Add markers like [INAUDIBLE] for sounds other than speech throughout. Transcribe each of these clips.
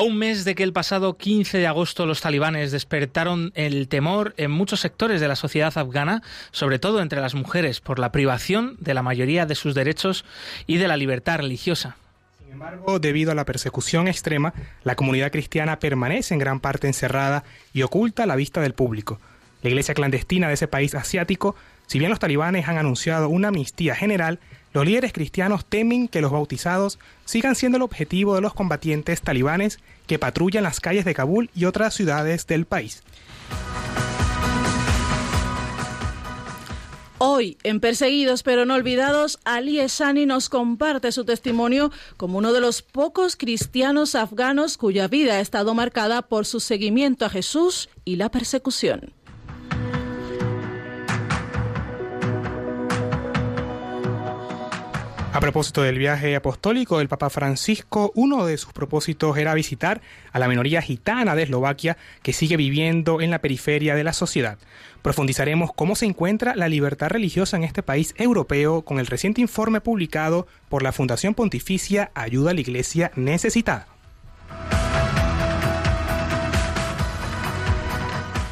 A un mes de que el pasado 15 de agosto los talibanes despertaron el temor en muchos sectores de la sociedad afgana, sobre todo entre las mujeres, por la privación de la mayoría de sus derechos y de la libertad religiosa. Sin embargo, debido a la persecución extrema, la comunidad cristiana permanece en gran parte encerrada y oculta a la vista del público. La iglesia clandestina de ese país asiático, si bien los talibanes han anunciado una amnistía general, los líderes cristianos temen que los bautizados sigan siendo el objetivo de los combatientes talibanes que patrullan las calles de Kabul y otras ciudades del país. Hoy, en Perseguidos pero no olvidados, Ali Esani nos comparte su testimonio como uno de los pocos cristianos afganos cuya vida ha estado marcada por su seguimiento a Jesús y la persecución. A propósito del viaje apostólico del Papa Francisco, uno de sus propósitos era visitar a la minoría gitana de Eslovaquia que sigue viviendo en la periferia de la sociedad. Profundizaremos cómo se encuentra la libertad religiosa en este país europeo con el reciente informe publicado por la Fundación Pontificia Ayuda a la Iglesia Necesitada.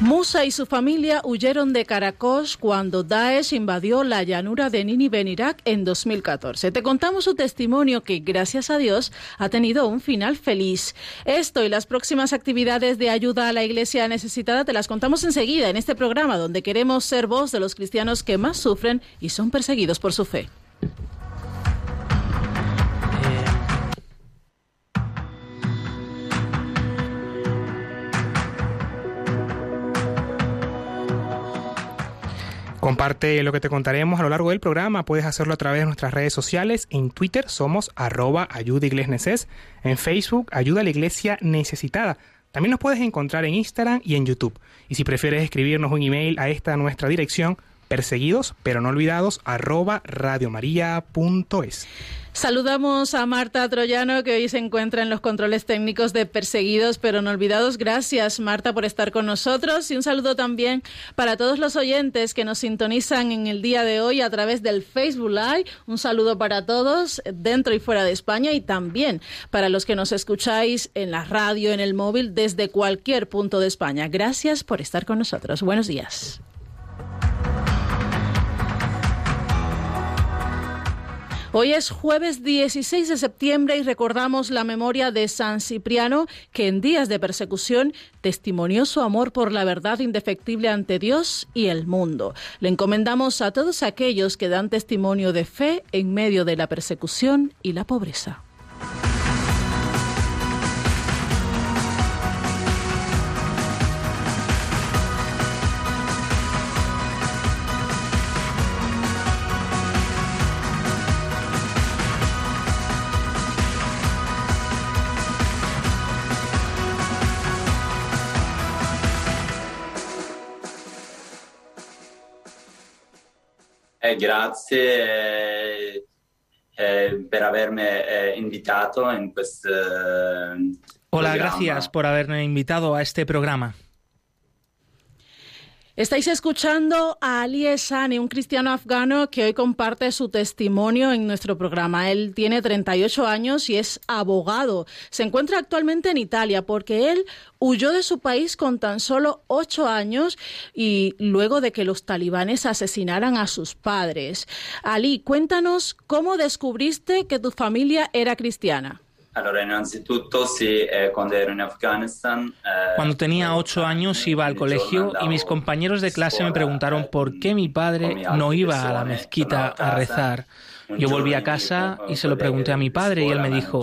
Musa y su familia huyeron de Caracos cuando Daesh invadió la llanura de Nínive en Irak en 2014. Te contamos su testimonio que, gracias a Dios, ha tenido un final feliz. Esto y las próximas actividades de ayuda a la iglesia necesitada te las contamos enseguida en este programa donde queremos ser voz de los cristianos que más sufren y son perseguidos por su fe. Comparte lo que te contaremos a lo largo del programa. Puedes hacerlo a través de nuestras redes sociales. En Twitter somos arroba ayuda En Facebook, ayuda a la iglesia necesitada. También nos puedes encontrar en Instagram y en YouTube. Y si prefieres escribirnos un email a esta nuestra dirección, perseguidos pero no olvidados, arroba radiomaria.es. Saludamos a Marta Troyano, que hoy se encuentra en los controles técnicos de Perseguidos pero no olvidados. Gracias, Marta, por estar con nosotros. Y un saludo también para todos los oyentes que nos sintonizan en el día de hoy a través del Facebook Live. Un saludo para todos dentro y fuera de España y también para los que nos escucháis en la radio, en el móvil, desde cualquier punto de España. Gracias por estar con nosotros. Buenos días. Hoy es jueves 16 de septiembre y recordamos la memoria de San Cipriano, que en días de persecución testimonió su amor por la verdad indefectible ante Dios y el mundo. Le encomendamos a todos aquellos que dan testimonio de fe en medio de la persecución y la pobreza. Eh, grazie eh, eh, per avermi eh, invitato in questo. Hola, gracias por haberme invitado a este programa. Estáis escuchando a Ali Esani, un cristiano afgano que hoy comparte su testimonio en nuestro programa. Él tiene 38 años y es abogado. Se encuentra actualmente en Italia porque él huyó de su país con tan solo 8 años y luego de que los talibanes asesinaran a sus padres. Ali, cuéntanos cómo descubriste que tu familia era cristiana. Eh, Cuando tenía ocho años iba al colegio y mis compañeros de clase me preguntaron por qué mi padre no iba a la mezquita a rezar. Yo volví a casa y se lo pregunté a mi padre y él me dijo,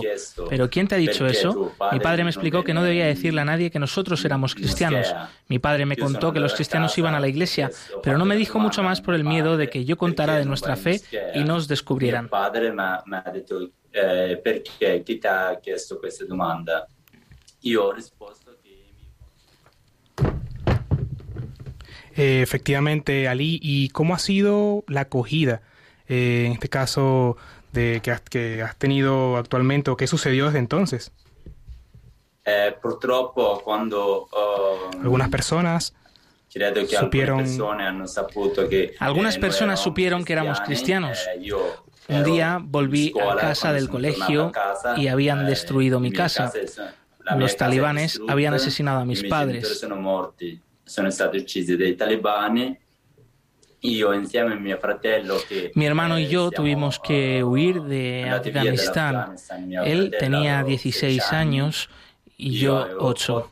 ¿pero quién te ha dicho eso? Mi padre me explicó que no debía decirle a nadie que nosotros éramos cristianos. Mi padre me contó que los cristianos iban a la iglesia, pero no me dijo mucho más por el miedo de que yo contara de nuestra fe y nos descubrieran. Padre me ha dicho, ¿por qué? ¿Quién te ha hecho esta pregunta? Yo he Eh, efectivamente, Ali, ¿y cómo ha sido la acogida, eh, en este caso, de que has, que has tenido actualmente o qué sucedió desde entonces? Eh, purtroppo cuando... Uh, Algunas personas supieron... Que, Algunas personas supieron que éramos cristianos. Un día volví a casa del colegio y habían destruido mi casa. Los talibanes habían asesinado a mis padres Mi hermano y yo tuvimos que huir de Afganistán. Él tenía 16 años y yo 8.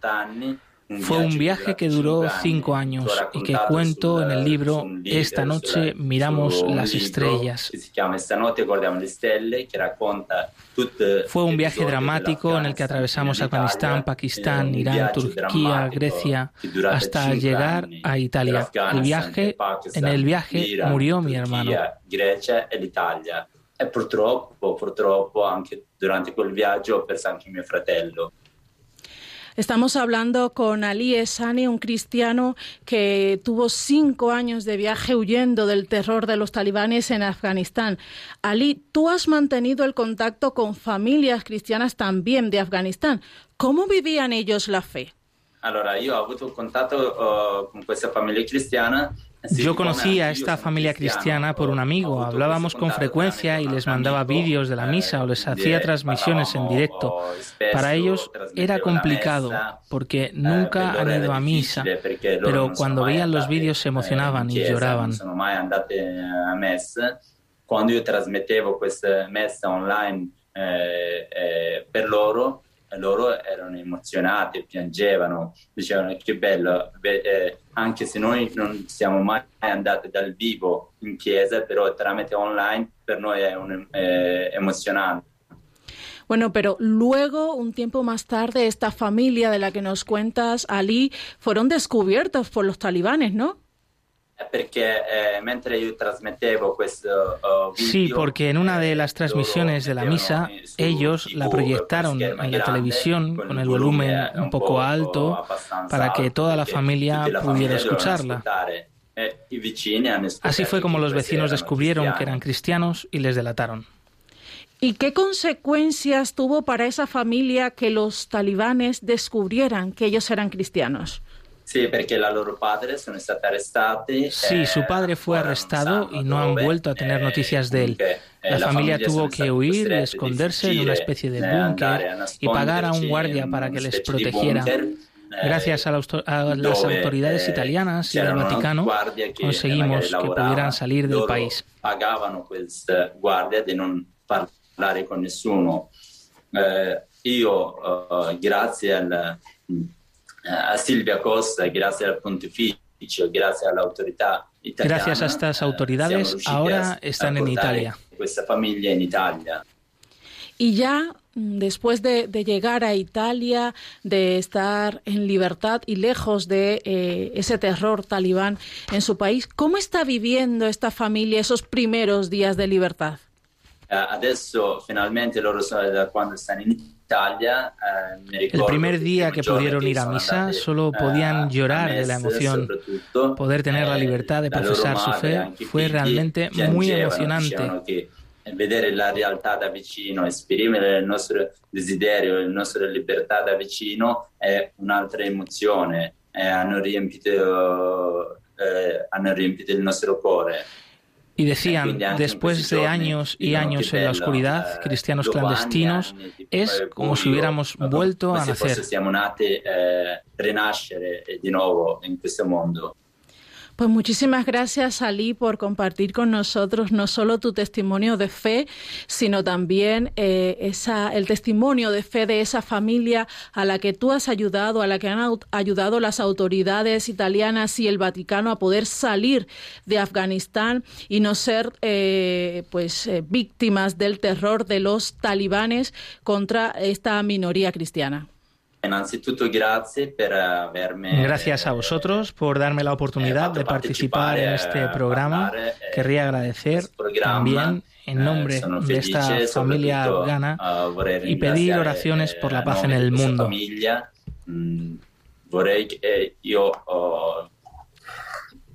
Fue un viaje que duró cinco años y que cuento en el libro Esta noche miramos las estrellas. Fue un viaje dramático en el que atravesamos Afganistán, Pakistán, Irán, Turquía, Grecia, hasta llegar a Italia. El viaje, en el viaje murió mi hermano. E purtroppo, purtroppo anche durante quel viaggio ho perso anche mio fratello. Estamos hablando con Ali Esani, un cristiano que tuvo cinco años de viaje huyendo del terror de los talibanes en Afganistán. Ali, tú has mantenido el contacto con familias cristianas también de Afganistán. ¿Cómo vivían ellos la fe? Allora, io ho avuto contatto uh, con questa famiglia cristiana yo conocí a esta familia cristiana por un amigo, hablábamos con frecuencia y les mandaba vídeos de la misa o les hacía transmisiones en directo. Para ellos era complicado porque nunca han ido a misa, pero cuando veían los vídeos se emocionaban y lloraban. Cuando yo trasmettevo questa messa online eh, eh, per loro, loro erano emozionati, piangevano, dicevano che bello, eh, anche se noi non siamo mai andati dal vivo in chiesa, però tramite online per noi è un, eh, emocionante. Bueno, pero luego, un tiempo más tarde, esta familia de la que nos cuentas, Ali, fueron descubiertos por los talibanes, ¿no? Eh, uh, sí, porque en una de las transmisiones de la misa, ellos la proyectaron en la televisión con el volumen un poco alto para que toda la familia pudiera escucharla. Eh, Así fue como los vecinos descubrieron que eran cristianos y les delataron. ¿Y qué consecuencias tuvo para esa familia que los talibanes descubrieran que ellos eran cristianos? Sí, porque la loro padre sono stati arrestati. Sí, su padre fue arrestado y no han vuelto a tener noticias de él. La familia tuvo que huir y esconderse en una especie de búnker y pagar a un guardia para que les protegiera. Gracias a, las autoridades italianas y al Vaticano conseguimos que pudieran salir del país. Pagavano questa guardia di non parlare con nessuno. Eh, io, grazie al a Silvia Costa, gracias al pontificio, gracias a la autoridad italiana. Gracias a estas eh, autoridades, ahora están en Italia. Esta familia en Italia. Y ya mm, después de, llegar a Italia, de estar en libertad y lejos de eh, ese terror talibán en su país, ¿cómo está viviendo esta familia esos primeros días de libertad? Uh, adesso finalmente loro quando stanno in eh, el primer día que pudieron ir a misa solo podían llorar de la emoción. Poder tener la libertad de profesar su fe fue realmente muy emocionante. vedere la realtà da vicino, esprimere il nostro desiderio, la nostra libertà da vicino è un'altra emozione, eh, hanno, riempito, eh, hanno riempito il nostro cuore. Y decían, después de años y años en la oscuridad, cristianos clandestinos, es como si hubiéramos vuelto a nacer. Pues muchísimas gracias, Ali, por compartir con nosotros no solo tu testimonio de fe, sino también eh, esa, el testimonio de fe de esa familia a la que tú has ayudado, a la que han ayudado las autoridades italianas y el Vaticano a poder salir de Afganistán y no ser eh, pues eh, víctimas del terror de los talibanes contra esta minoría cristiana. Gracias a vosotros por darme la oportunidad de participar en este programa. Querría agradecer también en nombre de esta familia afgana y pedir oraciones por la paz en el mundo.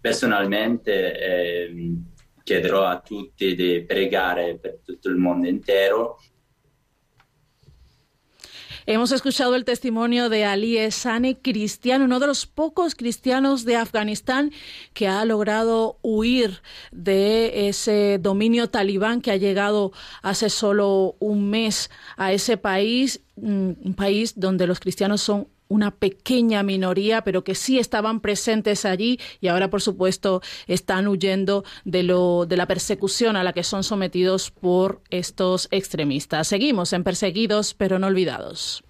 personalmente chiederò a tutti di pregare per tutto il mondo intero Hemos escuchado el testimonio de Ali Esane, cristiano, uno de los pocos cristianos de Afganistán que ha logrado huir de ese dominio talibán que ha llegado hace solo un mes a ese país, mm, un país donde los cristianos son una pequeña minoría, pero que sí estaban presentes allí y ahora, por supuesto, están huyendo de, lo, de la persecución a la que son sometidos por estos extremistas. Seguimos en perseguidos, pero no olvidados.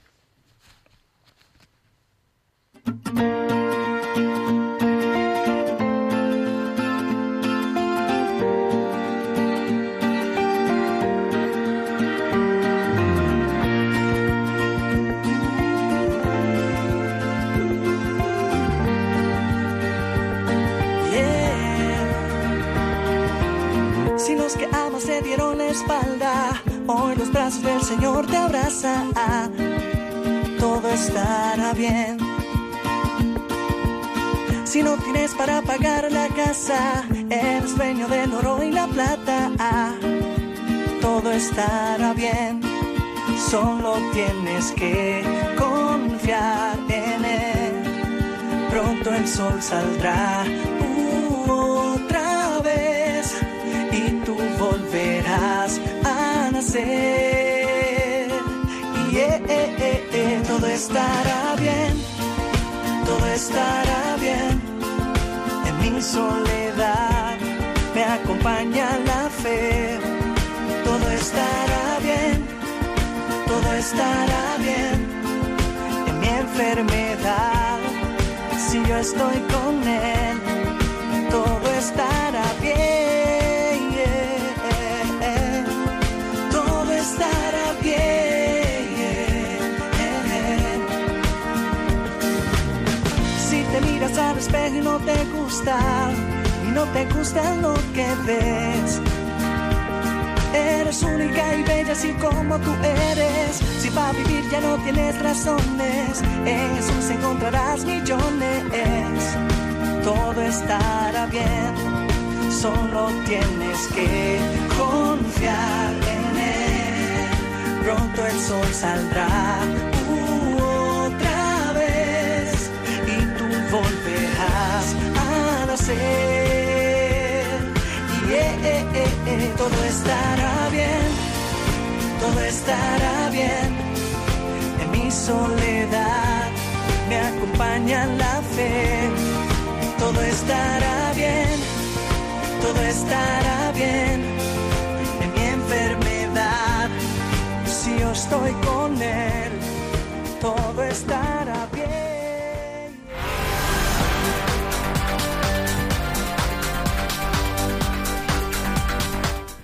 Los que amas te dieron la espalda, hoy los brazos del Señor te abrazan. Todo estará bien. Si no tienes para pagar la casa, eres dueño del oro y la plata. Todo estará bien. Solo tienes que confiar en él. Pronto el sol saldrá volverás Y eh, eh, eh, todo estará bien, todo estará bien. En mi soledad me acompaña la fe. Todo estará bien, todo estará bien. En mi enfermedad, si yo estoy con él, espejo y no te gusta, y no te gusta lo que ves. Eres única y bella así como tú eres. Si para vivir ya no tienes razones, en Jesús encontrarás millones. Todo estará bien, solo tienes que confiar en Él. Pronto el sol saldrá Y eh, eh, eh, todo estará bien, todo estará bien. En mi soledad me acompaña la fe. Todo estará bien, todo estará bien. En mi enfermedad, si yo estoy con él, todo estará bien.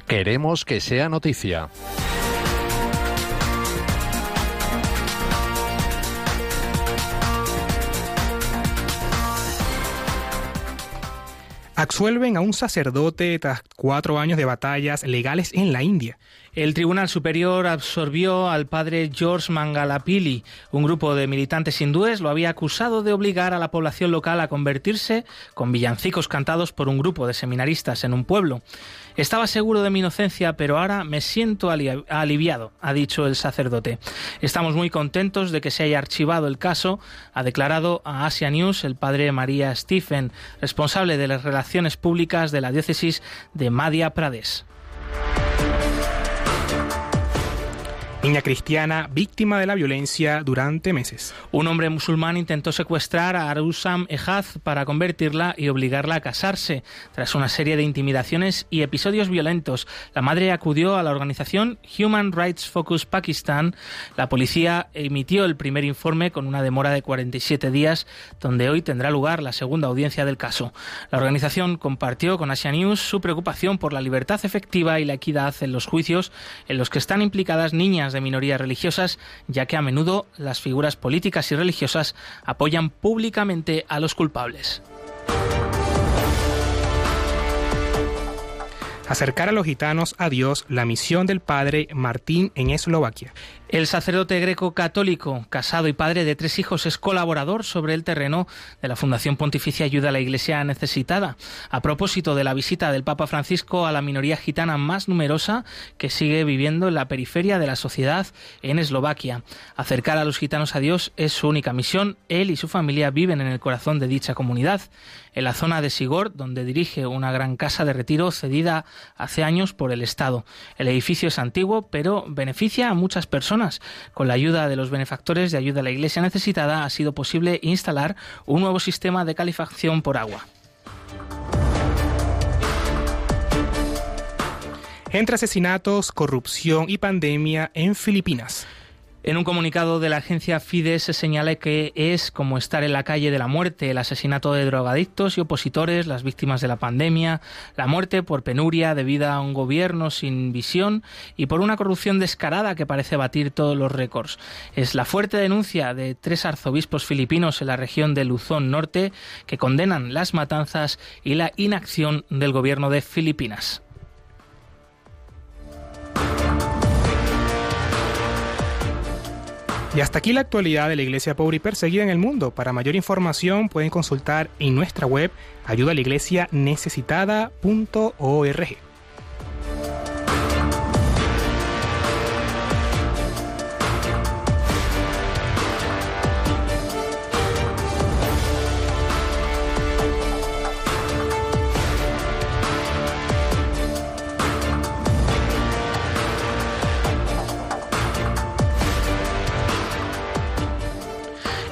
Queremos que sea noticia. Absuelven a un sacerdote tras cuatro años de batallas legales en la India. El Tribunal Superior absorbió al padre George Mangalapili. Un grupo de militantes hindúes lo había acusado de obligar a la población local a convertirse con villancicos cantados por un grupo de seminaristas en un pueblo. Estaba seguro de mi inocencia, pero ahora me siento aliviado, ha dicho el sacerdote. Estamos muy contentos de que se haya archivado el caso, ha declarado a Asia News el padre María Stephen, responsable de las relaciones públicas de la diócesis de Madhya Pradesh. Niña cristiana víctima de la violencia durante meses. Un hombre musulmán intentó secuestrar a Arusam Ejaz para convertirla y obligarla a casarse. Tras una serie de intimidaciones y episodios violentos, la madre acudió a la organización Human Rights Focus Pakistan. La policía emitió el primer informe con una demora de 47 días, donde hoy tendrá lugar la segunda audiencia del caso. La organización compartió con Asia News su preocupación por la libertad efectiva y la equidad en los juicios en los que están implicadas niñas de minorías religiosas, ya que a menudo las figuras políticas y religiosas apoyan públicamente a los culpables. acercar a los gitanos a Dios la misión del padre Martín en Eslovaquia. El sacerdote greco-católico, casado y padre de tres hijos, es colaborador sobre el terreno de la Fundación Pontificia Ayuda a la Iglesia Necesitada, a propósito de la visita del Papa Francisco a la minoría gitana más numerosa que sigue viviendo en la periferia de la sociedad en Eslovaquia. Acercar a los gitanos a Dios es su única misión. Él y su familia viven en el corazón de dicha comunidad, en la zona de Sigor, donde dirige una gran casa de retiro cedida hace años por el Estado. El edificio es antiguo, pero beneficia a muchas personas con la ayuda de los benefactores de ayuda a la Iglesia necesitada ha sido posible instalar un nuevo sistema de calefacción por agua. Entre asesinatos, corrupción y pandemia en Filipinas. En un comunicado de la agencia Fides se señala que es como estar en la calle de la muerte, el asesinato de drogadictos y opositores, las víctimas de la pandemia, la muerte por penuria debida a un gobierno sin visión y por una corrupción descarada que parece batir todos los récords. Es la fuerte denuncia de tres arzobispos filipinos en la región de Luzón Norte que condenan las matanzas y la inacción del gobierno de Filipinas. Y hasta aquí la actualidad de la Iglesia pobre y perseguida en el mundo. Para mayor información pueden consultar en nuestra web ayudalaiglesianecesitada.org.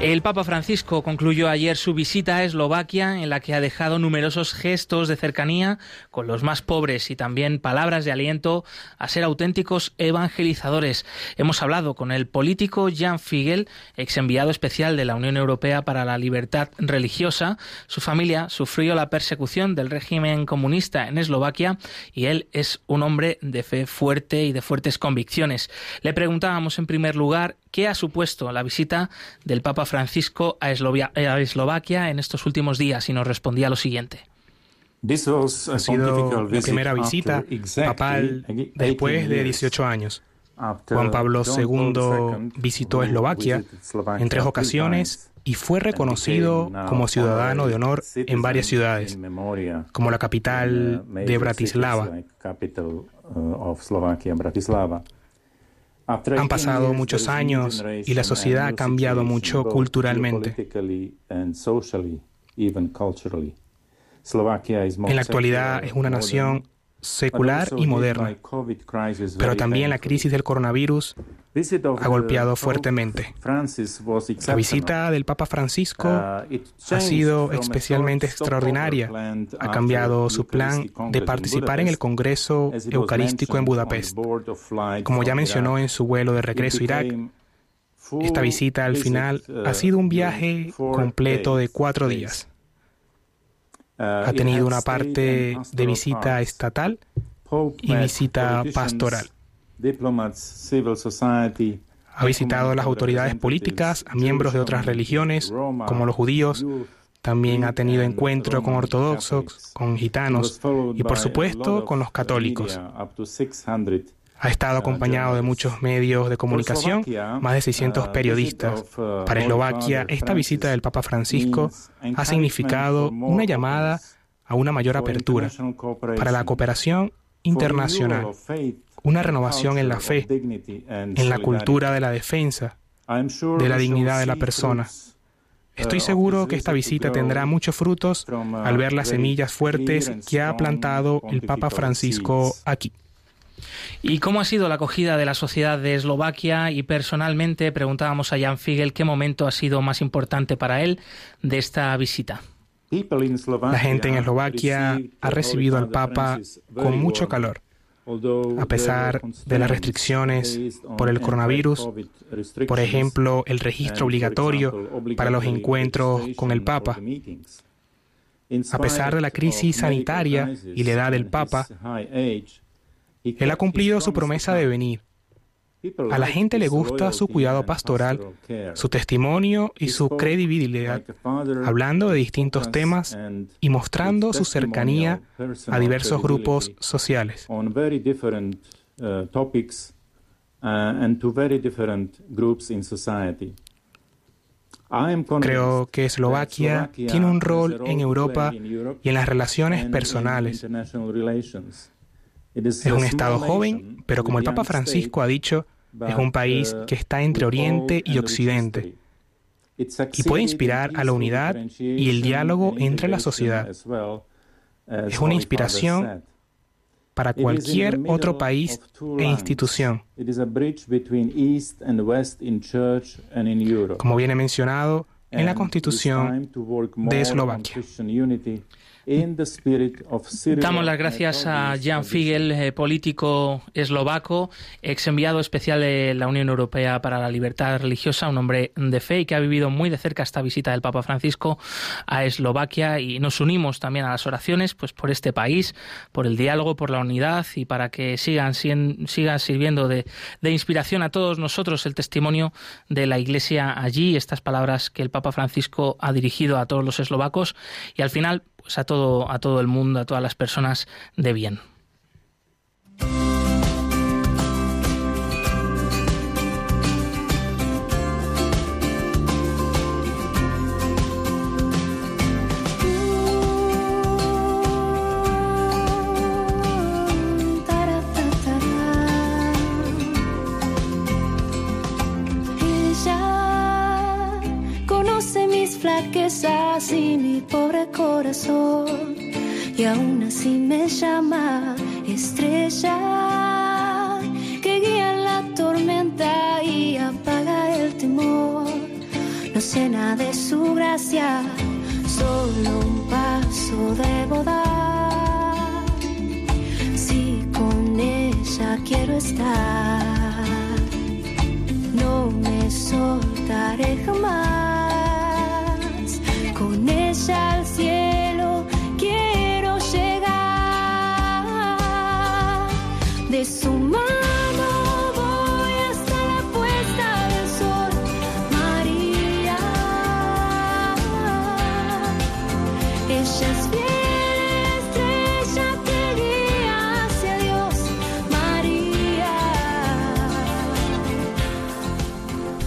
El Papa Francisco concluyó ayer su visita a Eslovaquia, en la que ha dejado numerosos gestos de cercanía con los más pobres y también palabras de aliento a ser auténticos evangelizadores. Hemos hablado con el político Jan Figel, ex enviado especial de la Unión Europea para la Libertad Religiosa. Su familia sufrió la persecución del régimen comunista en Eslovaquia y él es un hombre de fe fuerte y de fuertes convicciones. Le preguntábamos en primer lugar qué ha supuesto la visita del Papa Francisco a, Eslovaquia en estos últimos días y nos respondía lo siguiente. Ha sido la primera visita papal después de 18 años. Juan Pablo II visitó Eslovaquia en tres ocasiones y fue reconocido como ciudadano de honor en varias ciudades, como la capital de Bratislava. Han pasado muchos años y la sociedad ha cambiado mucho culturalmente. En la actualidad es una nación secular y moderna, pero también la crisis del coronavirus ha golpeado fuertemente. La visita del Papa Francisco uh, ha sido especialmente extraordinaria. Ha cambiado su plan de participar en el Congreso Eucarístico en Budapest. Como ya mencionó en su vuelo de regreso a Irak, esta visita al final ha uh, sido un viaje completo de cuatro días. Uh, ha tenido una parte de visita estatal y visita pastoral. Ha visitado a las autoridades políticas, a miembros de otras religiones, como los judíos. También ha tenido encuentro con ortodoxos, con gitanos y, por supuesto, con los católicos. Ha estado acompañado de muchos medios de comunicación, más de 600 periodistas. Para Eslovaquia, esta visita del Papa Francisco ha significado una llamada a una mayor apertura para la cooperación internacional, una renovación en la fe, en la cultura de la defensa, de la dignidad de la persona. Estoy seguro que esta visita tendrá muchos frutos al ver las semillas fuertes que ha plantado el Papa Francisco aquí. ¿Y cómo ha sido la acogida de la sociedad de Eslovaquia? Y personalmente preguntábamos a Jan Figel qué momento ha sido más importante para él de esta visita. La gente en Eslovaquia ha recibido al Papa con mucho calor. A pesar de las restricciones por el coronavirus, por ejemplo, el registro obligatorio para los encuentros con el Papa, a pesar de la crisis sanitaria y la edad del Papa, él ha cumplido su promesa de venir. A la gente le gusta su cuidado pastoral, su testimonio y su credibilidad, hablando de distintos temas y mostrando su cercanía a diversos grupos sociales. Creo que Eslovaquia tiene un rol en Europa y en las relaciones personales. Es un Estado joven, pero como el Papa Francisco ha dicho, es un país que está entre Oriente y Occidente y puede inspirar a la unidad y el diálogo entre la sociedad. Es una inspiración para cualquier otro país e institución. Como viene mencionado en la Constitución de Eslovaquia. Damos las gracias a Jan Figel, eh, político eslovaco, ex enviado especial de la Unión Europea para la Libertad Religiosa, un hombre de fe y que ha vivido muy de cerca esta visita del Papa Francisco a Eslovaquia. Y nos unimos también a las oraciones pues por este país, por el diálogo, por la unidad y para que sigan, sigan sirviendo de, de inspiración a todos nosotros el testimonio de la Iglesia allí, estas palabras que el Papa Francisco ha dirigido a todos los eslovacos. Y al final pues a todo, a todo el mundo, a todas las personas de bien. Así mi pobre corazón y aún así me llama estrella que guía la tormenta y apaga el temor. No nada de su gracia, solo un paso debo dar. Si con ella quiero estar, no me soltaré jamás con ella al cielo quiero llegar de su mano.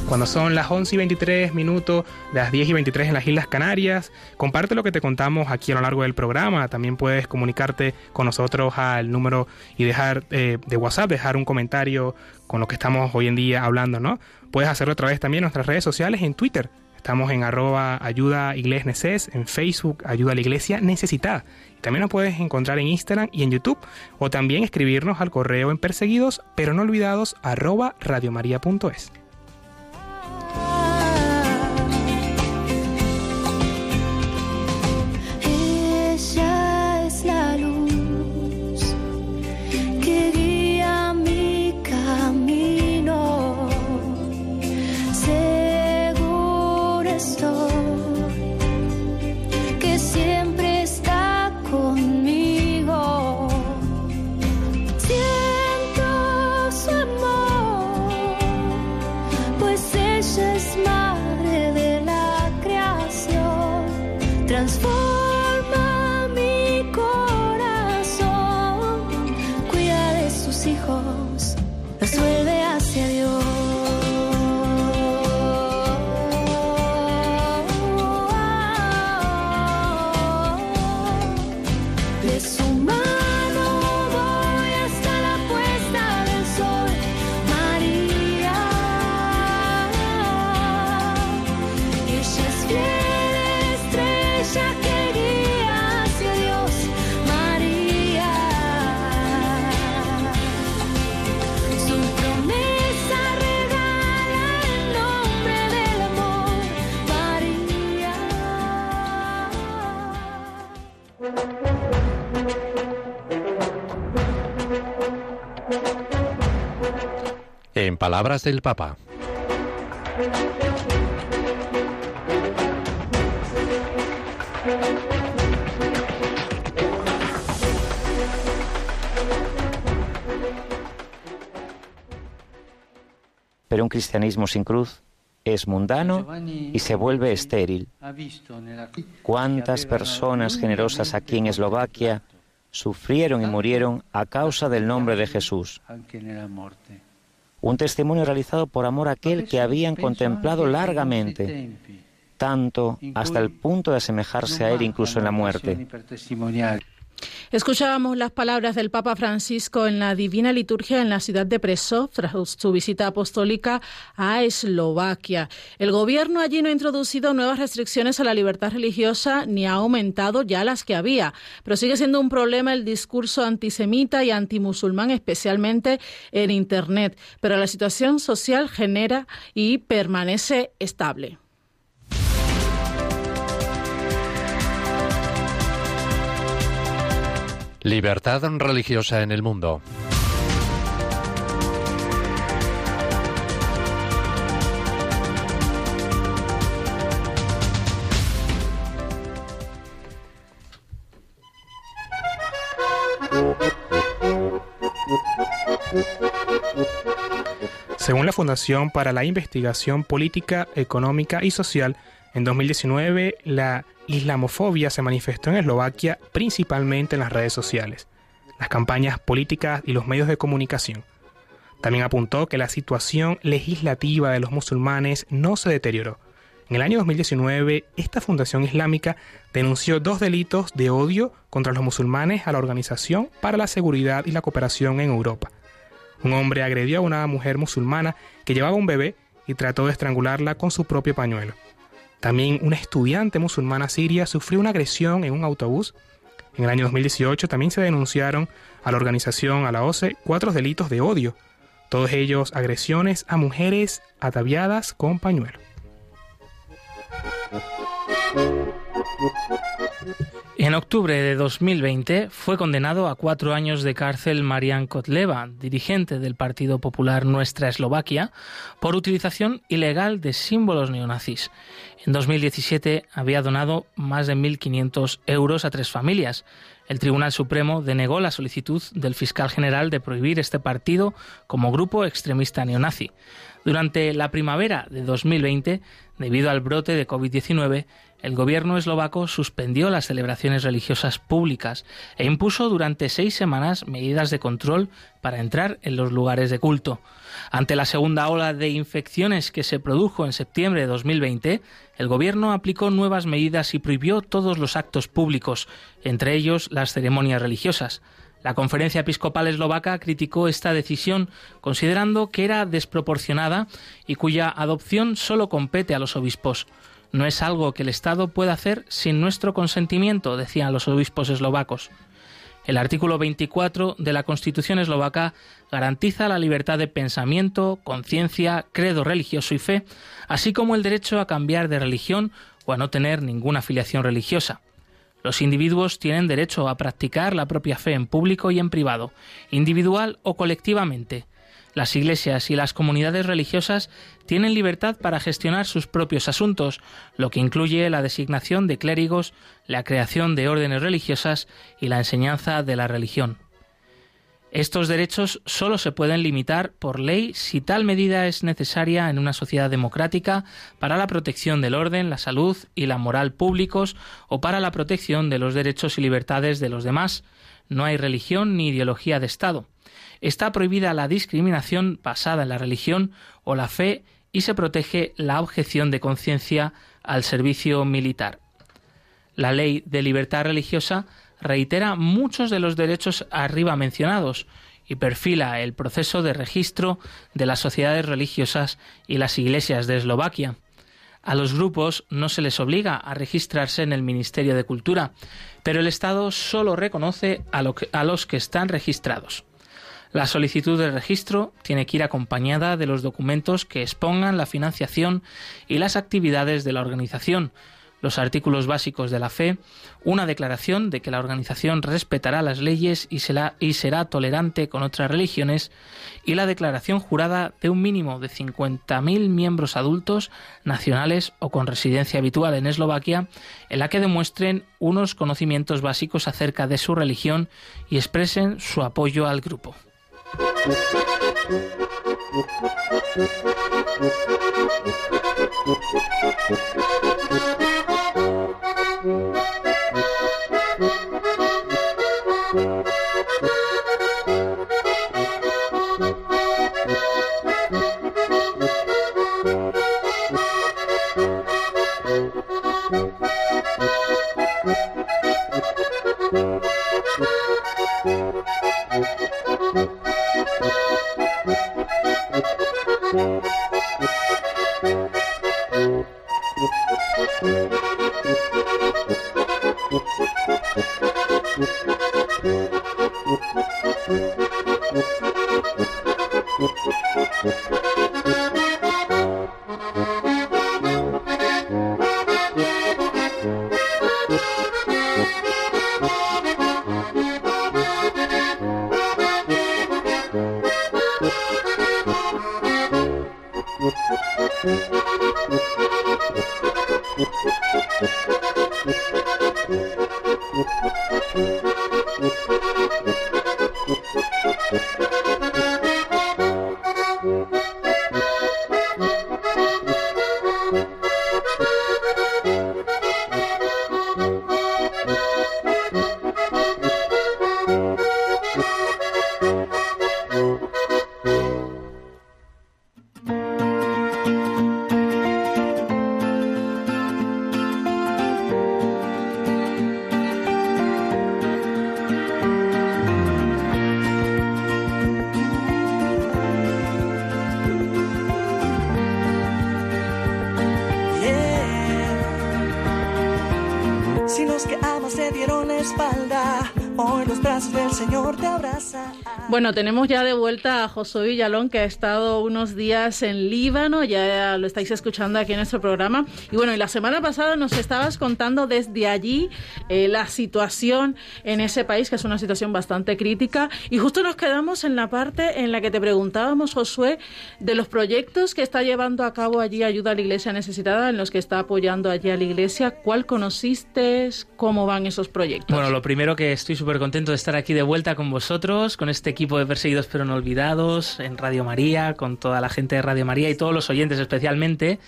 Cuando son las 11 y 23 minutos, las 10 y 23 en las Islas Canarias, comparte lo que te contamos aquí a lo largo del programa. También puedes comunicarte con nosotros al número y dejar eh, de WhatsApp, dejar un comentario con lo que estamos hoy en día hablando, ¿no? Puedes hacerlo a través también de nuestras redes sociales en Twitter. Estamos en arroba ayuda en Facebook ayuda a la iglesia necesitada. También nos puedes encontrar en Instagram y en YouTube o también escribirnos al correo en perseguidos pero no olvidados arroba radiomaria.es. En palabras del Papa. Pero un cristianismo sin cruz es mundano y se vuelve estéril. ¿Cuántas personas generosas aquí en Eslovaquia sufrieron y murieron a causa del nombre de Jesús? Un testimonio realizado por amor a aquel que habían contemplado largamente, tanto hasta el punto de asemejarse a él incluso en la muerte. Escuchábamos las palabras del Papa Francisco en la Divina Liturgia en la ciudad de Presov tras su visita apostólica a Eslovaquia. El gobierno allí no ha introducido nuevas restricciones a la libertad religiosa ni ha aumentado ya las que había, pero sigue siendo un problema el discurso antisemita y antimusulmán, especialmente en Internet. Pero la situación social genera y permanece estable. Libertad religiosa en el mundo. Según la Fundación para la Investigación Política, Económica y Social, en 2019 la islamofobia se manifestó en Eslovaquia principalmente en las redes sociales, las campañas políticas y los medios de comunicación. También apuntó que la situación legislativa de los musulmanes no se deterioró. En el año 2019, esta fundación islámica denunció dos delitos de odio contra los musulmanes a la Organización para la Seguridad y la Cooperación en Europa. Un hombre agredió a una mujer musulmana que llevaba un bebé y trató de estrangularla con su propio pañuelo. También una estudiante musulmana siria sufrió una agresión en un autobús. En el año 2018 también se denunciaron a la organización, a la OCE, cuatro delitos de odio, todos ellos agresiones a mujeres ataviadas con pañuelo. En octubre de 2020 fue condenado a cuatro años de cárcel Marian Kotleva, dirigente del Partido Popular Nuestra Eslovaquia, por utilización ilegal de símbolos neonazis. En 2017 había donado más de 1.500 euros a tres familias. El Tribunal Supremo denegó la solicitud del fiscal general de prohibir este partido como grupo extremista neonazi. Durante la primavera de 2020, debido al brote de COVID-19, el gobierno eslovaco suspendió las celebraciones religiosas públicas e impuso durante seis semanas medidas de control para entrar en los lugares de culto. Ante la segunda ola de infecciones que se produjo en septiembre de 2020, el gobierno aplicó nuevas medidas y prohibió todos los actos públicos, entre ellos las ceremonias religiosas. La conferencia episcopal eslovaca criticó esta decisión considerando que era desproporcionada y cuya adopción solo compete a los obispos. No es algo que el Estado pueda hacer sin nuestro consentimiento, decían los obispos eslovacos. El artículo 24 de la Constitución eslovaca garantiza la libertad de pensamiento, conciencia, credo religioso y fe, así como el derecho a cambiar de religión o a no tener ninguna afiliación religiosa. Los individuos tienen derecho a practicar la propia fe en público y en privado, individual o colectivamente. Las iglesias y las comunidades religiosas tienen libertad para gestionar sus propios asuntos, lo que incluye la designación de clérigos, la creación de órdenes religiosas y la enseñanza de la religión. Estos derechos solo se pueden limitar por ley si tal medida es necesaria en una sociedad democrática para la protección del orden, la salud y la moral públicos o para la protección de los derechos y libertades de los demás. No hay religión ni ideología de Estado. Está prohibida la discriminación basada en la religión o la fe y se protege la objeción de conciencia al servicio militar. La ley de libertad religiosa reitera muchos de los derechos arriba mencionados y perfila el proceso de registro de las sociedades religiosas y las iglesias de Eslovaquia. A los grupos no se les obliga a registrarse en el Ministerio de Cultura, pero el Estado solo reconoce a, a los que están registrados. La solicitud de registro tiene que ir acompañada de los documentos que expongan la financiación y las actividades de la organización, los artículos básicos de la fe, una declaración de que la organización respetará las leyes y será, tolerante con otras religiones, y la declaración jurada de un mínimo de 50.000 miembros adultos, nacionales o con residencia habitual en Eslovaquia, en la que demuestren unos conocimientos básicos acerca de su religión y expresen su apoyo al grupo. Thank you. Bueno, tenemos ya de vuelta a Josué Villalón, que ha estado unos días en Líbano, ya lo estáis escuchando aquí en nuestro programa. Y bueno, la semana pasada nos estabas contando desde allí eh, la situación en ese país, que es una situación bastante crítica. Y justo nos quedamos en la parte en la que te preguntábamos, Josué, de los proyectos que está llevando a cabo allí Ayuda a la Iglesia Necesitada, en los que está apoyando allí a la Iglesia. ¿Cuál conociste? ¿Cómo van esos proyectos? Bueno, lo primero que estoy súper contento de estar aquí de vuelta con vosotros, con este equipo de Perseguidos pero no olvidados, en Radio María, con toda la gente de Radio María y todos los oyentes especialmente.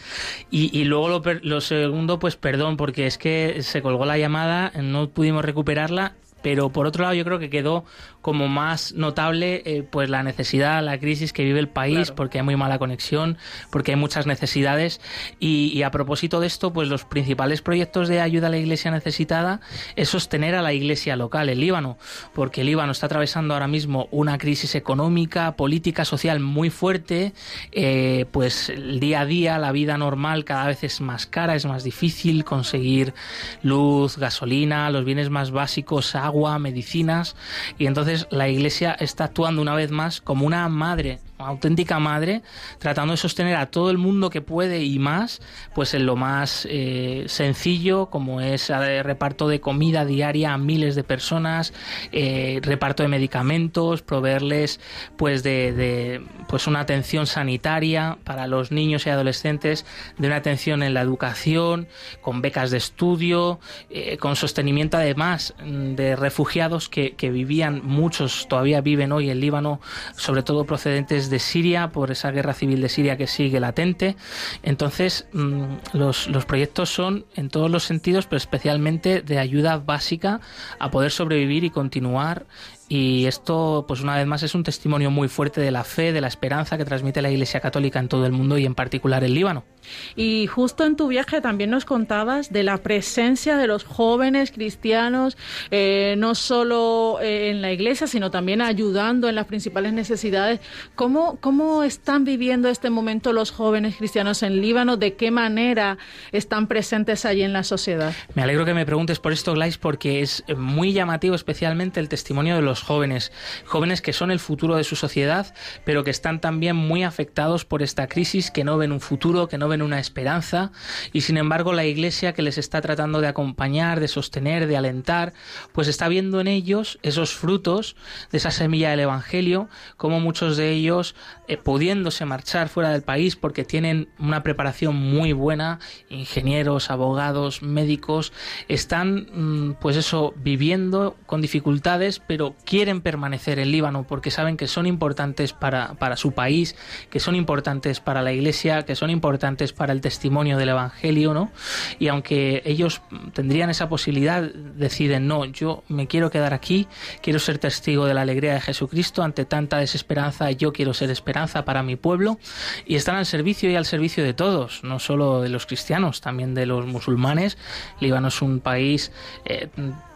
Y, luego lo, lo segundo, pues perdón, porque es que se colgó la llamada, no pudimos recuperarla pero por otro lado yo creo que quedó como más notable eh, pues la necesidad, la crisis que vive el país, porque hay muy mala conexión, porque hay muchas necesidades. Y, a propósito de esto, pues los principales proyectos de ayuda a la iglesia necesitada es sostener a la iglesia local, el Líbano, porque el Líbano está atravesando ahora mismo una crisis económica, política, social muy fuerte, eh, pues el día a día, la vida normal cada vez es más cara, es más difícil conseguir luz, gasolina, los bienes más básicos, agua, medicinas, y entonces la Iglesia está actuando una vez más como una madre auténtica madre, tratando de sostener a todo el mundo que puede y más, pues en lo más eh, sencillo, como es eh, reparto de comida diaria a miles de personas, eh, reparto de medicamentos, proveerles pues de, pues una atención sanitaria para los niños y adolescentes, de una atención en la educación, con becas de estudio, con sostenimiento además de refugiados que, que vivían, muchos todavía viven hoy en Líbano, sobre todo procedentes de Siria, por esa guerra civil de Siria que sigue latente. Entonces, mm, los, los proyectos son en todos los sentidos, pero especialmente de ayuda básica a poder sobrevivir y continuar y esto, pues una vez más, es un testimonio muy fuerte de la fe, de la esperanza que transmite la Iglesia Católica en todo el mundo y en particular en Líbano. Y justo en tu viaje también nos contabas de la presencia de los jóvenes cristianos, eh, no solo eh, en la iglesia, sino también ayudando en las principales necesidades. ¿Cómo, ¿Cómo están viviendo este momento los jóvenes cristianos en Líbano? ¿De qué manera están presentes allí en la sociedad? Me alegro que me preguntes por esto, Glais, porque es muy llamativo especialmente el testimonio de los jóvenes, jóvenes que son el futuro de su sociedad, pero que están también muy afectados por esta crisis, que no ven un futuro, que no ven una esperanza, y sin embargo la Iglesia que les está tratando de acompañar, de sostener, de alentar, pues está viendo en ellos esos frutos de esa semilla del Evangelio, como muchos de ellos, eh, pudiéndose marchar fuera del país porque tienen una preparación muy buena, ingenieros, abogados, médicos, están, mm, pues eso, viviendo con dificultades, pero quieren permanecer en Líbano porque saben que son importantes para, para su país, que son importantes para la Iglesia, que son importantes para el testimonio del Evangelio, ¿no? Y aunque ellos tendrían esa posibilidad, deciden, no, yo me quiero quedar aquí, quiero ser testigo de la alegría de Jesucristo ante tanta desesperanza, yo quiero ser esperanza para mi pueblo y están al servicio y al servicio de todos, no solo de los cristianos, también de los musulmanes. Líbano es un país eh,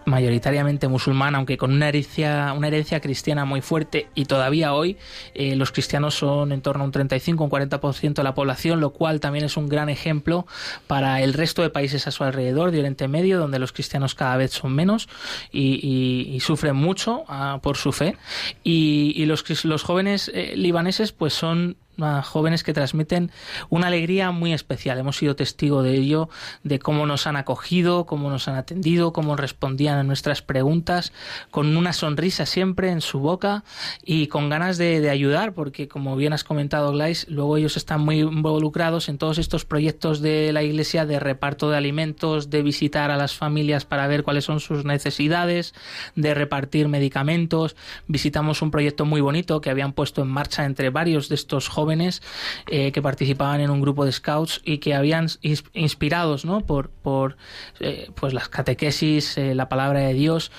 mayoritariamente musulmán, aunque con una herencia, una herencia cristiana muy fuerte y todavía hoy eh, los cristianos son en torno a un 35 un 40% de la población, lo cual también es un gran ejemplo para el resto de países a su alrededor de Oriente Medio, donde los cristianos cada vez son menos y, sufren mucho ah, por su fe. Y, los, los jóvenes eh, libaneses pues son jóvenes que transmiten una alegría muy especial. Hemos sido testigo de ello, de cómo nos han acogido, cómo nos han atendido, cómo respondían a nuestras preguntas, con una sonrisa siempre en su boca y con ganas de, ayudar, porque como bien has comentado, Glais, luego ellos están muy involucrados en todos estos proyectos de la Iglesia de reparto de alimentos, de visitar a las familias para ver cuáles son sus necesidades, de repartir medicamentos. Visitamos un proyecto muy bonito que habían puesto en marcha entre varios de estos jóvenes eh, que participaban en un grupo de scouts y que habían inspirados ¿no? por, por eh, pues las catequesis, eh, la palabra de Dios,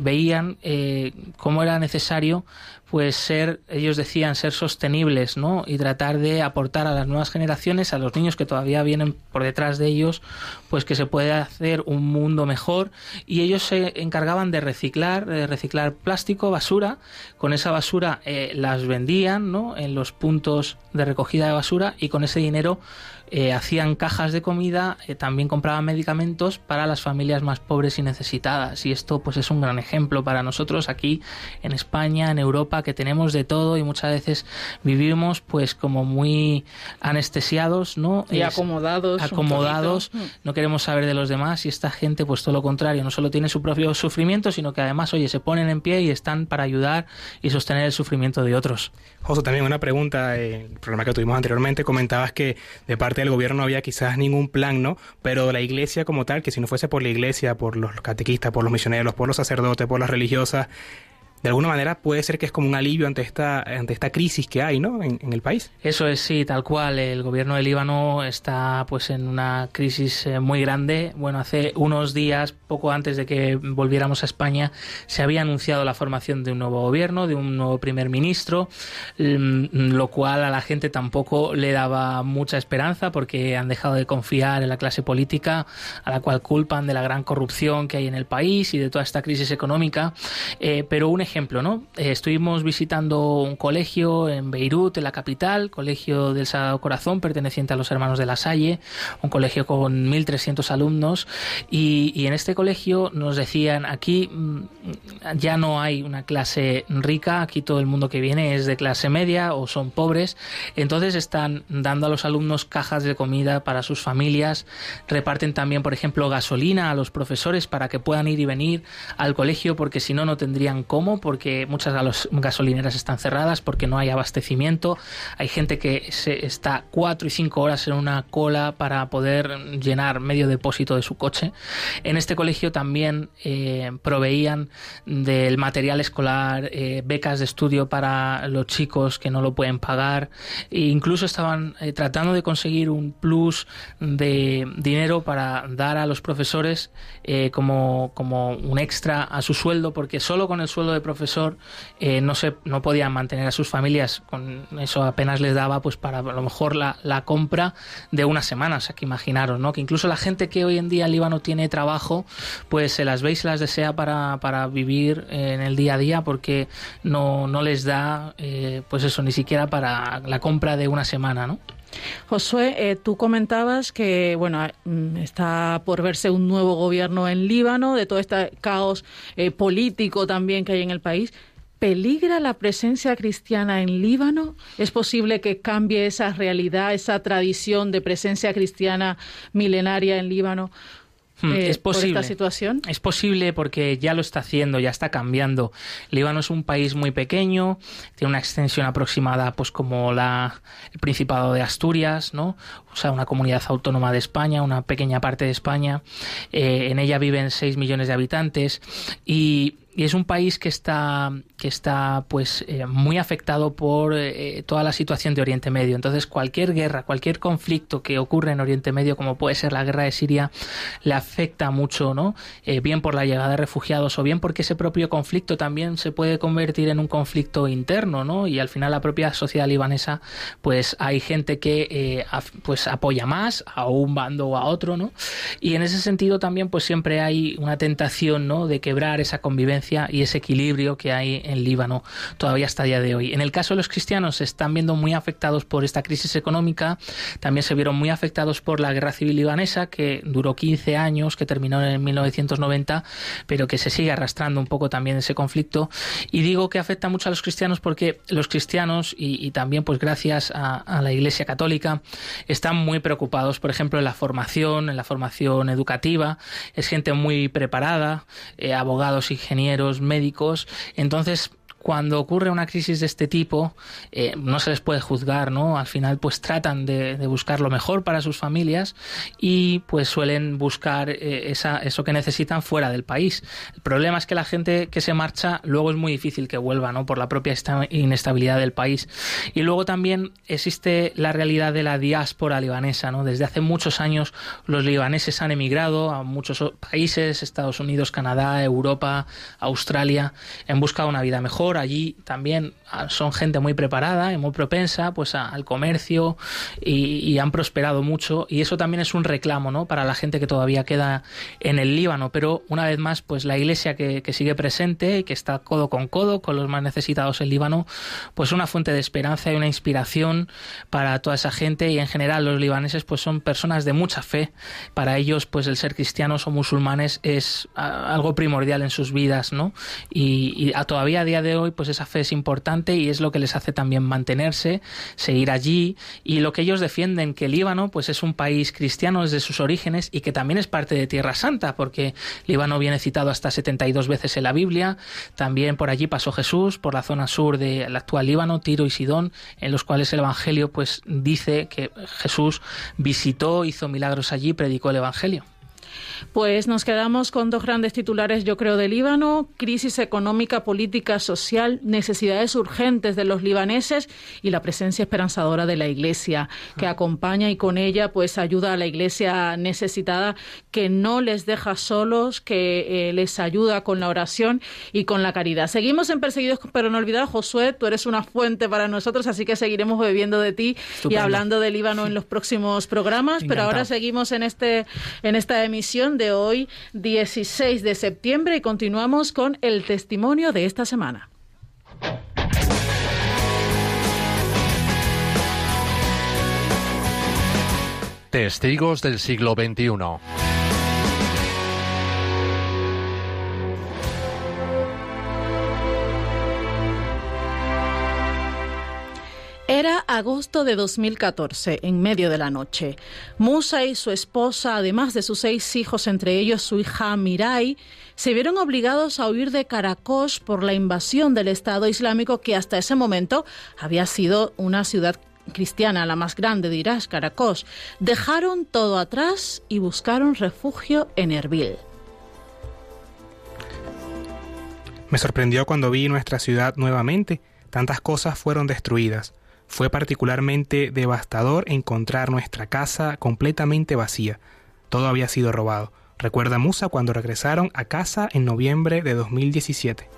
veían cómo era necesario pues ser, ellos decían, ser sostenibles, ¿no? Y tratar de aportar a las nuevas generaciones, a los niños que todavía vienen por detrás de ellos, pues que se puede hacer un mundo mejor. Y ellos se encargaban de reciclar, de reciclar plástico, basura. Con esa basura eh, las vendían, ¿no? En los puntos de recogida de basura y con ese dinero eh, hacían cajas de comida, eh, también compraban medicamentos para las familias más pobres y necesitadas. Y esto pues es un gran ejemplo para nosotros aquí en España, en Europa, que tenemos de todo y muchas veces vivimos pues como muy anestesiados, ¿no? Y acomodados. Acomodados, mm. no queremos saber de los demás y esta gente pues todo lo contrario, no solo tiene su propio sufrimiento, sino que además, oye, se ponen en pie y están para ayudar y sostener el sufrimiento de otros. José, también una pregunta, el programa que tuvimos anteriormente, comentabas que de parte del gobierno no había quizás ningún plan, ¿no? Pero la iglesia como tal, que si no fuese por la iglesia, por los catequistas, por los misioneros, por los sacerdotes, por las religiosas, de alguna manera puede ser que es como un alivio ante esta, ante esta crisis que hay ¿no? en, el país. Eso es, sí, tal cual. El gobierno de Líbano está pues en una crisis eh, muy grande. Bueno, hace unos días, poco antes de que volviéramos a España, se había anunciado la formación de un nuevo gobierno, de un nuevo primer ministro, mm, lo cual a la gente tampoco le daba mucha esperanza porque han dejado de confiar en la clase política, a la cual culpan de la gran corrupción que hay en el país y de toda esta crisis económica. Eh, pero ejemplo, ¿no? Eh, estuvimos visitando un colegio en Beirut, en la capital, colegio del Sagrado Corazón, perteneciente a los hermanos de la Salle, un colegio con 1.300 alumnos, y, en este colegio nos decían, aquí mm, ya no hay una clase rica, aquí todo el mundo que viene es de clase media o son pobres, entonces están dando a los alumnos cajas de comida para sus familias, reparten también, por ejemplo, gasolina a los profesores para que puedan ir y venir al colegio, porque si no, no tendrían cómo porque muchas gasolineras están cerradas, porque no hay abastecimiento. Hay gente que se está cuatro y cinco horas en una cola para poder llenar medio depósito de su coche. En este colegio también eh, proveían del material escolar, eh, becas de estudio para los chicos que no lo pueden pagar. E incluso estaban eh, tratando de conseguir un plus de dinero para dar a los profesores como, como un extra a su sueldo, porque solo con el sueldo de profesor eh, no se no podían mantener a sus familias con eso apenas les daba pues para a lo mejor la, la compra de una semana o sea que imaginaros no que incluso la gente que hoy en día en Líbano tiene trabajo pues se las ve y se las desea para, para vivir en el día a día porque no, no les da eh, pues eso ni siquiera para la compra de una semana no Josué, eh, tú comentabas que bueno mm, está por verse un nuevo gobierno en Líbano de todo este caos eh, político también que hay en el país. ¿Peligra la presencia cristiana en Líbano? ¿Es posible que cambie esa realidad, esa tradición de presencia cristiana milenaria en Líbano? Hmm, eh, es posible. por esta situación? Es posible porque ya lo está haciendo, ya está cambiando. Líbano es un país muy pequeño, tiene una extensión aproximada, pues como la, el Principado de Asturias, ¿no? O sea, una comunidad autónoma de España, una pequeña parte de España. Eh, en ella viven 6 millones de habitantes y y es un país que está que está pues eh, muy afectado por eh, toda la situación de Oriente Medio. Entonces cualquier guerra cualquier conflicto que ocurre en Oriente Medio como puede ser la guerra de Siria le afecta mucho no eh, bien por la llegada de refugiados o bien porque ese propio conflicto también se puede convertir en un conflicto interno no y al final la propia sociedad libanesa pues hay gente que pues apoya más a un bando o a otro no y en ese sentido también pues siempre hay una tentación no de quebrar esa convivencia y ese equilibrio que hay en Líbano todavía hasta el día de hoy. En el caso de los cristianos se están viendo muy afectados por esta crisis económica, también se vieron muy afectados por la guerra civil libanesa que duró 15 años, que terminó en 1990, pero que se sigue arrastrando un poco también ese conflicto. Y digo que afecta mucho a los cristianos porque los cristianos y, también pues gracias a, la Iglesia Católica están muy preocupados, por ejemplo, en la formación, en la formación educativa. Es gente muy preparada, eh, abogados, ingenieros, médicos. Entonces, cuando ocurre una crisis de este tipo, eh, no se les puede juzgar, ¿no? Al final, pues tratan de, buscar lo mejor para sus familias y pues suelen buscar eh, eso que necesitan fuera del país. El problema es que la gente que se marcha luego es muy difícil que vuelva, ¿no? Por la propia inestabilidad del país. Y luego también existe la realidad de la diáspora libanesa. Desde hace muchos años los libaneses han emigrado a muchos países, Estados Unidos, Canadá, Europa, Australia, en busca de una vida mejor allí también ah, son gente muy preparada y muy propensa pues al comercio y, han prosperado mucho y eso también es un reclamo ¿no? para la gente que todavía queda en el Líbano pero una vez más pues la iglesia que, sigue presente y que está codo con codo con los más necesitados en Líbano pues una fuente de esperanza y una inspiración para toda esa gente y en general los libaneses pues son personas de mucha fe para ellos pues el ser cristianos o musulmanes es ah, algo primordial en sus vidas ¿no? y, todavía a día de hoy pues esa fe es importante y es lo que les hace también mantenerse, seguir allí y lo que ellos defienden que Líbano pues es un país cristiano desde sus orígenes y que también es parte de Tierra Santa porque Líbano viene citado hasta 72 veces en la Biblia, también por allí pasó Jesús por la zona sur del actual Líbano, Tiro y Sidón, en los cuales el evangelio pues dice que Jesús visitó, hizo milagros allí, predicó el evangelio. Pues nos quedamos con dos grandes titulares, yo creo, de Líbano, crisis económica, política, social, necesidades urgentes de los libaneses y la presencia esperanzadora de la Iglesia, que ah. acompaña y con ella pues ayuda a la Iglesia necesitada, que no les deja solos, que eh, les ayuda con la oración y con la caridad. Seguimos en Perseguidos pero no olvidados, Josué, tú eres una fuente para nosotros, así que seguiremos bebiendo de ti y hablando de Líbano en los próximos programas, pero ahora seguimos en este en esta emisión de hoy, 16 de septiembre, y continuamos con el testimonio de esta semana. Testigos del siglo XXI. Era agosto de 2014, en medio de la noche. Musa y su esposa, además de sus seis hijos, entre ellos su hija Mirai, se vieron obligados a huir de Caracos por la invasión del Estado Islámico que hasta ese momento había sido una ciudad cristiana, la más grande de Irak, Caracos. Dejaron todo atrás y buscaron refugio en Erbil. Me sorprendió cuando vi nuestra ciudad nuevamente. Tantas cosas fueron destruidas. Fue particularmente devastador encontrar nuestra casa completamente vacía. Todo había sido robado. Recuerda Musa cuando regresaron a casa en noviembre de 2017.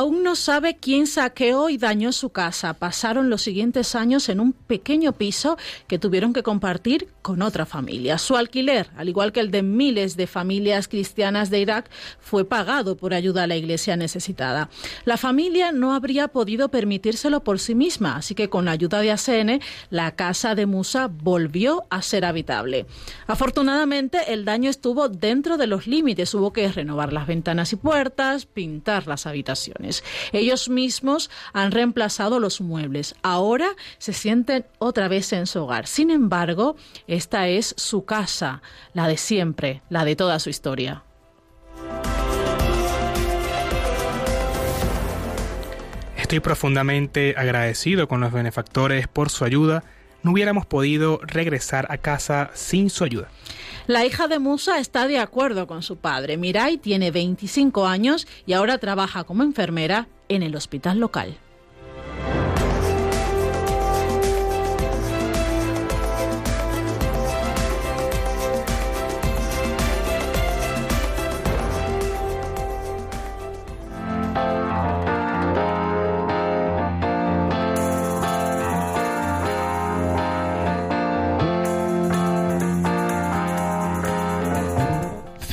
Aún no sabe quién saqueó y dañó su casa. Pasaron los siguientes años en un pequeño piso que tuvieron que compartir con otra familia. Su alquiler, al igual que el de miles de familias cristianas de Irak, fue pagado por ayuda a la iglesia necesitada. La familia no habría podido permitírselo por sí misma, así que con la ayuda de ASN, la casa de Musa volvió a ser habitable. Afortunadamente, el daño estuvo dentro de los límites. Hubo que renovar las ventanas y puertas, pintar las habitaciones. Ellos mismos han reemplazado los muebles. Ahora se sienten otra vez en su hogar. Sin embargo, esta es su casa, la de siempre, la de toda su historia. Estoy profundamente agradecido con los benefactores por su ayuda. No hubiéramos podido regresar a casa sin su ayuda. La hija de Musa está de acuerdo con su padre. Mirai tiene 25 años y ahora trabaja como enfermera en el hospital local.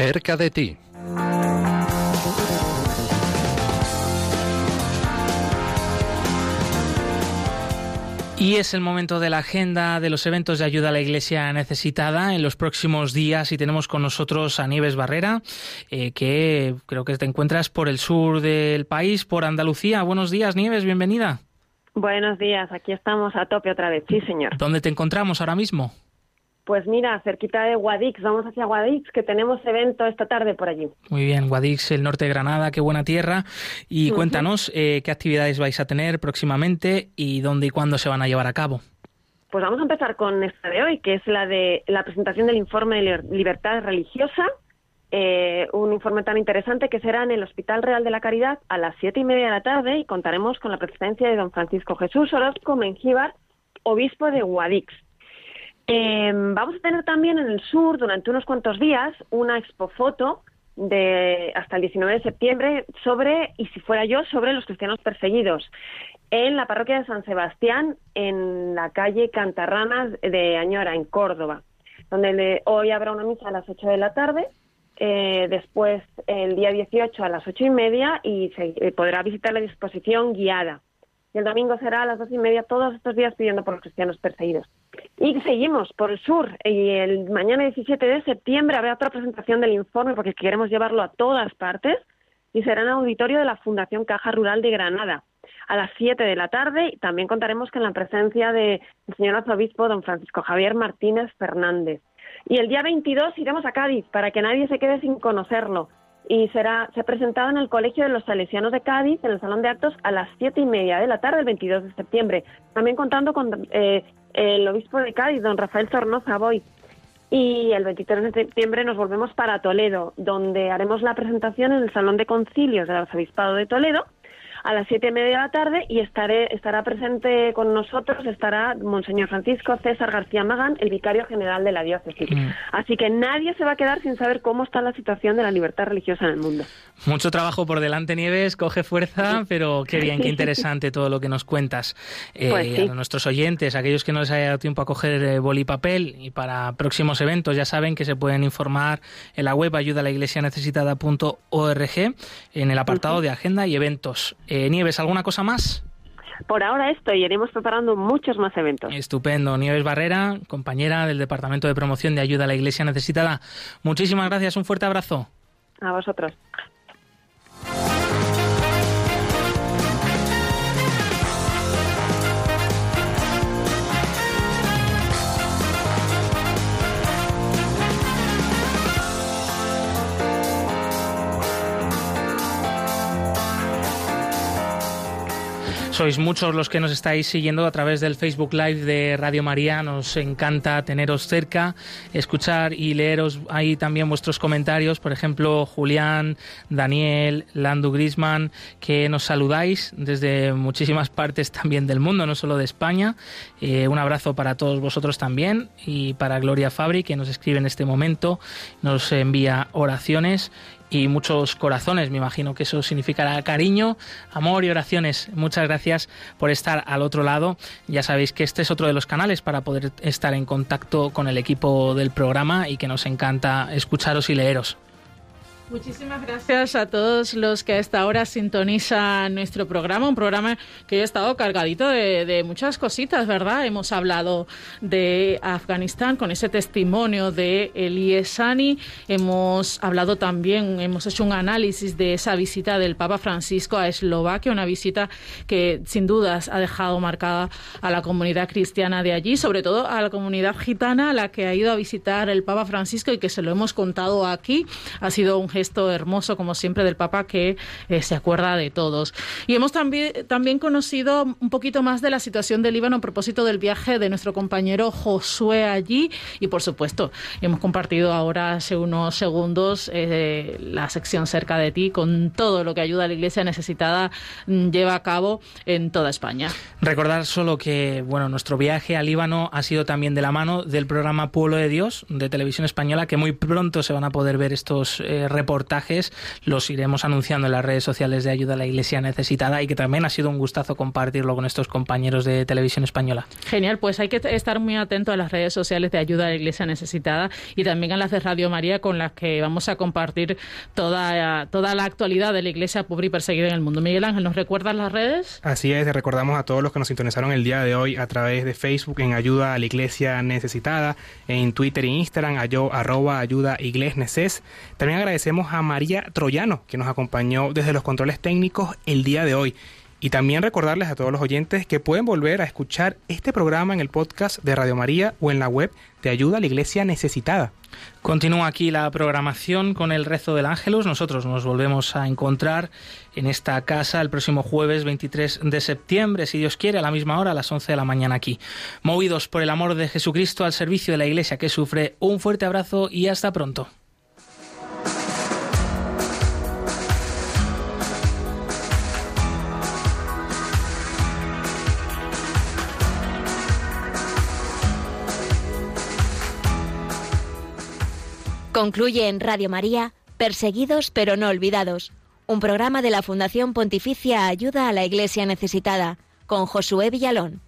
Cerca de ti. Y es el momento de la agenda de los eventos de ayuda a la Iglesia necesitada en los próximos días y tenemos con nosotros a Nieves Barrera, eh, que creo que te encuentras por el sur del país, por Andalucía. Buenos días, Nieves, bienvenida. Buenos días, aquí estamos a tope otra vez, sí señor. ¿Dónde te encontramos ahora mismo? Pues mira, cerquita de Guadix, vamos hacia Guadix, que tenemos evento esta tarde por allí. Muy bien, Guadix, el norte de Granada, qué buena tierra. Y cuéntanos eh, qué actividades vais a tener próximamente y dónde y cuándo se van a llevar a cabo. Pues vamos a empezar con esta de hoy, que es la de la presentación del informe de libertad religiosa, eh, un informe tan interesante que será en el Hospital Real de la Caridad a las siete y media de la tarde y contaremos con la presencia de don Francisco Jesús Orozco Mengíbar, obispo de Guadix. Eh, vamos a tener también en el sur durante unos cuantos días una expofoto de hasta el 19 de septiembre sobre, y si fuera yo, sobre los cristianos perseguidos en la parroquia de San Sebastián, en la calle Cantarranas de Añora, en Córdoba, donde hoy habrá una misa a las 8 de la tarde, eh, después el día 18 a las ocho y media y se eh, podrá visitar la disposición guiada. El domingo será a las dos y media, todos estos días pidiendo por los cristianos perseguidos. Y seguimos por el sur. Y el mañana 17 de septiembre habrá otra presentación del informe porque queremos llevarlo a todas partes y será en auditorio de la Fundación Caja Rural de Granada a las 7 de la tarde y también contaremos con la presencia del señor arzobispo don Francisco Javier Martínez Fernández. Y el día 22 iremos a Cádiz para que nadie se quede sin conocerlo y será se ha presentado en el Colegio de los Salesianos de Cádiz, en el Salón de Actos, a las siete y media de la tarde, el 22 de septiembre. También contando con eh, el obispo de Cádiz, don Rafael Zornoza Boy. Y el 23 de septiembre nos volvemos para Toledo, donde haremos la presentación en el Salón de Concilios del Arzobispado de Toledo a las siete y media de la tarde y estaré, estará presente con nosotros, estará Monseñor Francisco César García Magán, el vicario general de la diócesis. Mm. Así que nadie se va a quedar sin saber cómo está la situación de la libertad religiosa en el mundo. Mucho trabajo por delante, Nieves, coge fuerza, pero qué bien, qué [LAUGHS] interesante todo lo que nos cuentas. Eh, pues a nuestros oyentes, aquellos que no les haya dado tiempo a coger eh, boli y papel y para próximos eventos, ya saben que se pueden informar en la web ayudalaiglesianecesitada.org en el apartado de agenda y eventos. Eh, Nieves, ¿alguna cosa más? Por ahora esto y iremos preparando muchos más eventos. Estupendo. Nieves Barrera, compañera del Departamento de Promoción de Ayuda a la Iglesia Necesitada. Muchísimas gracias, un fuerte abrazo. A vosotros. Sois muchos los que nos estáis siguiendo a través del Facebook Live de Radio María. Nos encanta teneros cerca, escuchar y leeros ahí también vuestros comentarios. Por ejemplo, Julián, Daniel, Landu Grisman, que nos saludáis desde muchísimas partes también del mundo, no solo de España. Eh, un abrazo para todos vosotros también y para Gloria Fabri, que nos escribe en este momento, nos envía oraciones y muchos corazones. Me imagino que eso significará cariño, amor y oraciones. Muchas gracias por estar al otro lado. Ya sabéis que este es otro de los canales para poder estar en contacto con el equipo del programa y que nos encanta escucharos y leeros. Muchísimas gracias a todos los que a esta hora sintonizan nuestro programa, un programa que ha estado cargadito de, muchas cositas, ¿verdad? Hemos hablado de Afganistán con ese testimonio de Eliesani, hemos hablado también, hemos hecho un análisis de esa visita del Papa Francisco a Eslovaquia, una visita que sin dudas ha dejado marcada a la comunidad cristiana de allí, sobre todo a la comunidad gitana a la que ha ido a visitar el Papa Francisco y que se lo hemos contado aquí. Ha sido un gesto hermoso, como siempre, del Papa que eh, se acuerda de todos. Y hemos también, también conocido un poquito más de la situación del Líbano a propósito del viaje de nuestro compañero Josué allí. Y, por supuesto, hemos compartido ahora hace unos segundos eh, la sección cerca de ti con todo lo que ayuda a la Iglesia necesitada mm, lleva a cabo en toda España. Recordar solo que bueno, nuestro viaje al Líbano ha sido también de la mano del programa Pueblo de Dios de Televisión Española, que muy pronto se van a poder ver estos eh, los iremos anunciando en las redes sociales de ayuda a la Iglesia necesitada y que también ha sido un gustazo compartirlo con estos compañeros de televisión española. Genial, pues hay que estar muy atento a las redes sociales de ayuda a la Iglesia necesitada y también a las de Radio María con las que vamos a compartir toda, toda la actualidad de la Iglesia pobre y perseguida en el mundo. Miguel Ángel, ¿nos recuerdas las redes? Así es, recordamos a todos los que nos sintonizaron el día de hoy a través de Facebook en Ayuda a la Iglesia Necesitada, en Twitter e Instagram, a yo, arroba ayuda neces. También a María Troyano, que nos acompañó desde los controles técnicos el día de hoy. Y también recordarles a todos los oyentes que pueden volver a escuchar este programa en el podcast de Radio María o en la web de Ayuda a la Iglesia Necesitada. Continúa aquí la programación con el rezo del Ángelus. Nosotros nos volvemos a encontrar en esta casa el próximo jueves 23 de septiembre, si Dios quiere, a la misma hora, a las 11 de la mañana aquí. Movidos por el amor de Jesucristo al servicio de la Iglesia que sufre, un fuerte abrazo y hasta pronto. Concluye en Radio María, Perseguidos pero no olvidados, un programa de la Fundación Pontificia Ayuda a la Iglesia Necesitada, con Josué Villalón.